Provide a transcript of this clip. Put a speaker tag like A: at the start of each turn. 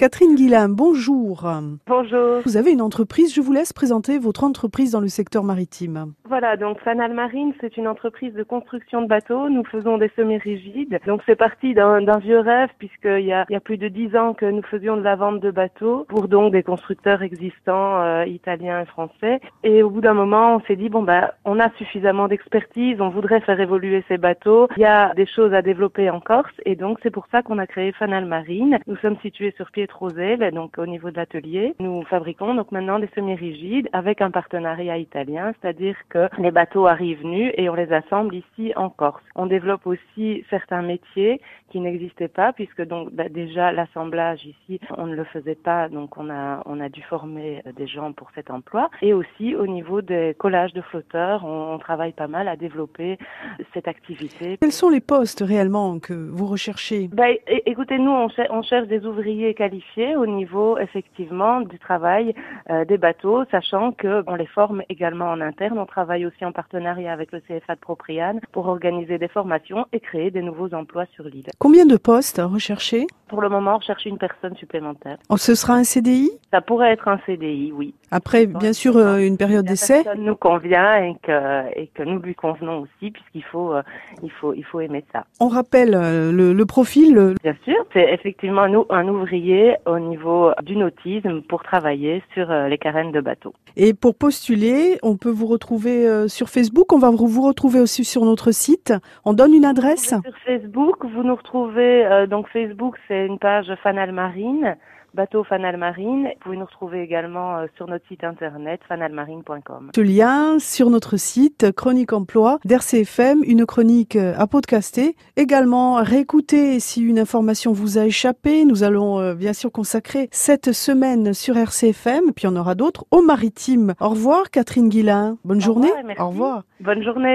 A: Catherine Guillain, bonjour.
B: Bonjour.
A: Vous avez une entreprise, je vous laisse présenter votre entreprise dans le secteur maritime.
B: Voilà, donc Fanal Marine, c'est une entreprise de construction de bateaux. Nous faisons des semi-rigides. Donc c'est parti d'un vieux rêve puisqu'il y a, il y a plus de dix ans que nous faisions de la vente de bateaux pour donc des constructeurs existants euh, italiens et français. Et au bout d'un moment, on s'est dit bon bah on a suffisamment d'expertise, on voudrait faire évoluer ces bateaux. Il y a des choses à développer en Corse et donc c'est pour ça qu'on a créé Fanal Marine. Nous sommes situés sur pied Roselle, donc au niveau de l'atelier. Nous fabriquons donc maintenant des semi-rigides avec un partenariat italien, c'est-à-dire que les bateaux arrivent nus et on les assemble ici en Corse. On développe aussi certains métiers qui n'existaient pas puisque donc bah, déjà l'assemblage ici on ne le faisait pas donc on a on a dû former des gens pour cet emploi et aussi au niveau des collages de flotteurs on, on travaille pas mal à développer cette activité.
A: Quels sont les postes réellement que vous recherchez?
B: Bah, Écoutez nous on, cher on cherche des ouvriers qualifiés au niveau effectivement du travail euh, des bateaux, sachant que on les forme également en interne. On travaille aussi en partenariat avec le CFA de Propriane pour organiser des formations et créer des nouveaux emplois sur l'île.
A: Combien de postes recherchés?
B: Pour le moment, on cherche une personne supplémentaire.
A: Oh, ce sera un CDI
B: Ça pourrait être un CDI, oui.
A: Après, bien sûr, euh, une période d'essai.
B: Ça nous convient et que, et que nous lui convenons aussi, puisqu'il faut, euh, il faut, il faut aimer ça.
A: On rappelle euh, le, le profil.
B: Bien sûr, c'est effectivement un, un ouvrier au niveau du nautisme pour travailler sur les carènes de bateaux.
A: Et pour postuler, on peut vous retrouver sur Facebook. On va vous retrouver aussi sur notre site. On donne une adresse.
B: Sur Facebook, vous nous retrouvez. Donc Facebook, c'est une page Fanal Marine bateau Fanal Marine. Vous pouvez nous retrouver également euh, sur notre site internet fanalmarine.com.
A: Ce lien sur notre site Chronique Emploi d'RCFM, une chronique euh, à podcaster. Également réécouter si une information vous a échappé. Nous allons euh, bien sûr consacrer cette semaine sur RCFM, puis on aura d'autres au maritime. Au revoir Catherine Guillain. Bonne
B: Au
A: journée.
B: Revoir
A: Au revoir.
B: Bonne journée.